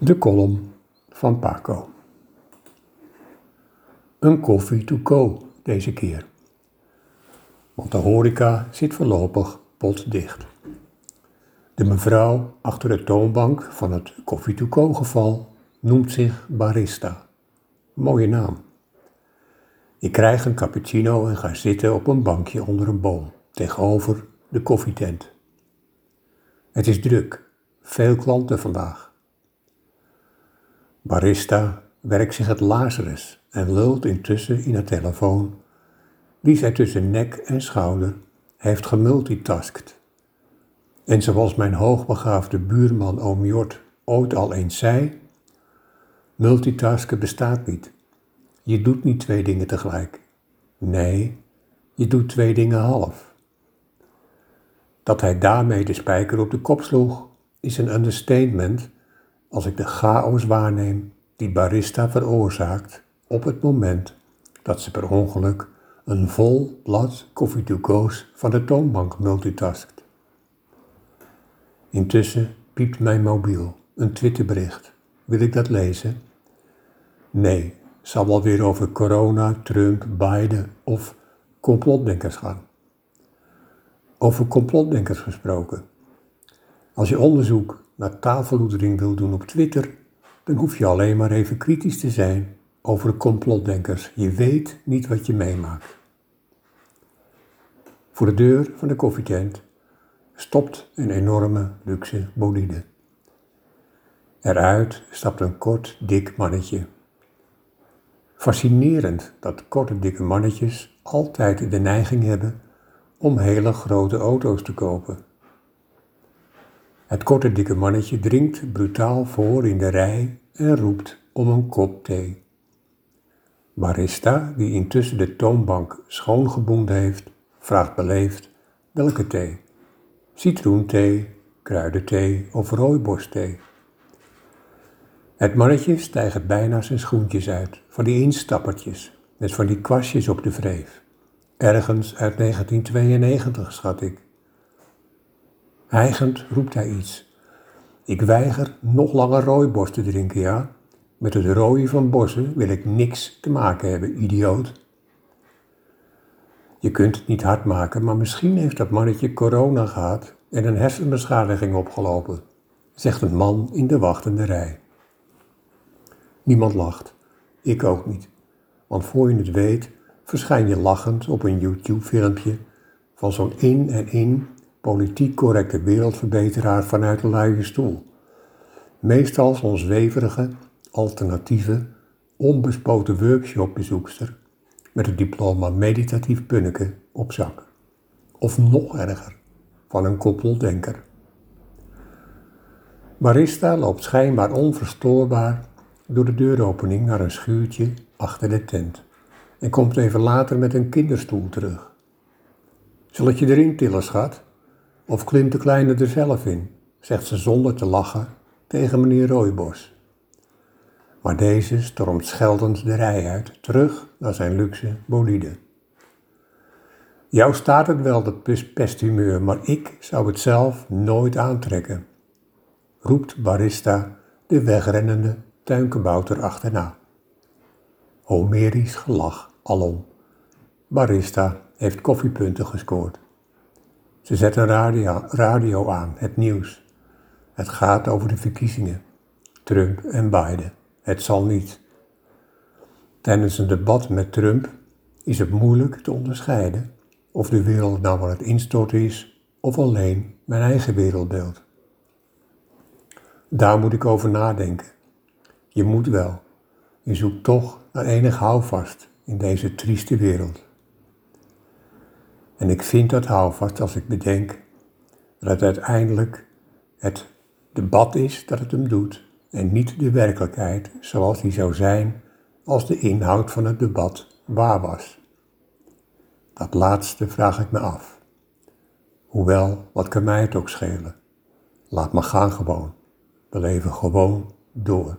De kolom van Paco. Een koffie to go deze keer. Want de horeca zit voorlopig potdicht. De mevrouw achter de toonbank van het koffie to go geval noemt zich barista. Mooie naam. Ik krijg een cappuccino en ga zitten op een bankje onder een boom tegenover de koffietent. Het is druk, veel klanten vandaag. Barista werkt zich het Lazarus en lult intussen in de telefoon, die zij tussen nek en schouder heeft gemultitaskt. En zoals mijn hoogbegaafde buurman oom Jort ooit al eens zei, multitasken bestaat niet. Je doet niet twee dingen tegelijk. Nee, je doet twee dingen half. Dat hij daarmee de spijker op de kop sloeg, is een understatement als ik de chaos waarneem die barista veroorzaakt op het moment dat ze per ongeluk een vol blad coffee to go's van de toonbank multitaskt. Intussen piept mijn mobiel, een Twitterbericht. Wil ik dat lezen? Nee, zal wel weer over corona, Trump, Biden of complotdenkers gaan. Over complotdenkers gesproken. Als je onderzoek naar tafelloedering wil doen op Twitter, dan hoef je alleen maar even kritisch te zijn over complotdenkers. Je weet niet wat je meemaakt. Voor de deur van de koffietent stopt een enorme luxe bolide. Eruit stapt een kort, dik mannetje. Fascinerend dat korte, dikke mannetjes altijd de neiging hebben om hele grote auto's te kopen. Het korte dikke mannetje dringt brutaal voor in de rij en roept om een kop thee. Barista, die intussen de toonbank schoongeboend heeft, vraagt beleefd welke thee. Citroenthee, kruidenthee of rooibosthee. Het mannetje stijgt bijna zijn schoentjes uit, van die instappertjes, met van die kwastjes op de wreef. Ergens uit 1992, schat ik. Hijgend roept hij iets. Ik weiger nog langer rooibos te drinken, ja. Met het rooien van bossen wil ik niks te maken hebben, idioot. Je kunt het niet hard maken, maar misschien heeft dat mannetje corona gehad en een hersenbeschadiging opgelopen, zegt een man in de wachtende rij. Niemand lacht, ik ook niet, want voor je het weet verschijn je lachend op een YouTube-filmpje van zo'n in en in politiek correcte wereldverbeteraar vanuit een luie stoel. Meestal zo'n zweverige, alternatieve, onbespoten workshopbezoekster met het diploma meditatief punneke op zak. Of nog erger, van een koppeldenker. Barista loopt schijnbaar onverstoorbaar door de deuropening naar een schuurtje achter de tent en komt even later met een kinderstoel terug. Zal ik je erin tillen, schat? Of klimt de kleine er zelf in, zegt ze zonder te lachen tegen meneer Rooibos. Maar deze stormt scheldend de rij uit, terug naar zijn luxe bolide. Jou staat het wel, dat pesthumeur, maar ik zou het zelf nooit aantrekken, roept barista de wegrennende tuinkebouter achterna. Homerisch gelach alom. Barista heeft koffiepunten gescoord. Ze zetten radio, radio aan, het nieuws. Het gaat over de verkiezingen. Trump en Biden. Het zal niet. Tijdens een debat met Trump is het moeilijk te onderscheiden of de wereld nou aan het instorten is of alleen mijn eigen wereldbeeld. Daar moet ik over nadenken. Je moet wel. Je zoekt toch naar enig houvast in deze trieste wereld. En ik vind dat houvast als ik bedenk dat het uiteindelijk het debat is dat het hem doet en niet de werkelijkheid zoals die zou zijn als de inhoud van het debat waar was. Dat laatste vraag ik me af. Hoewel, wat kan mij het ook schelen? Laat me gaan gewoon. We leven gewoon door.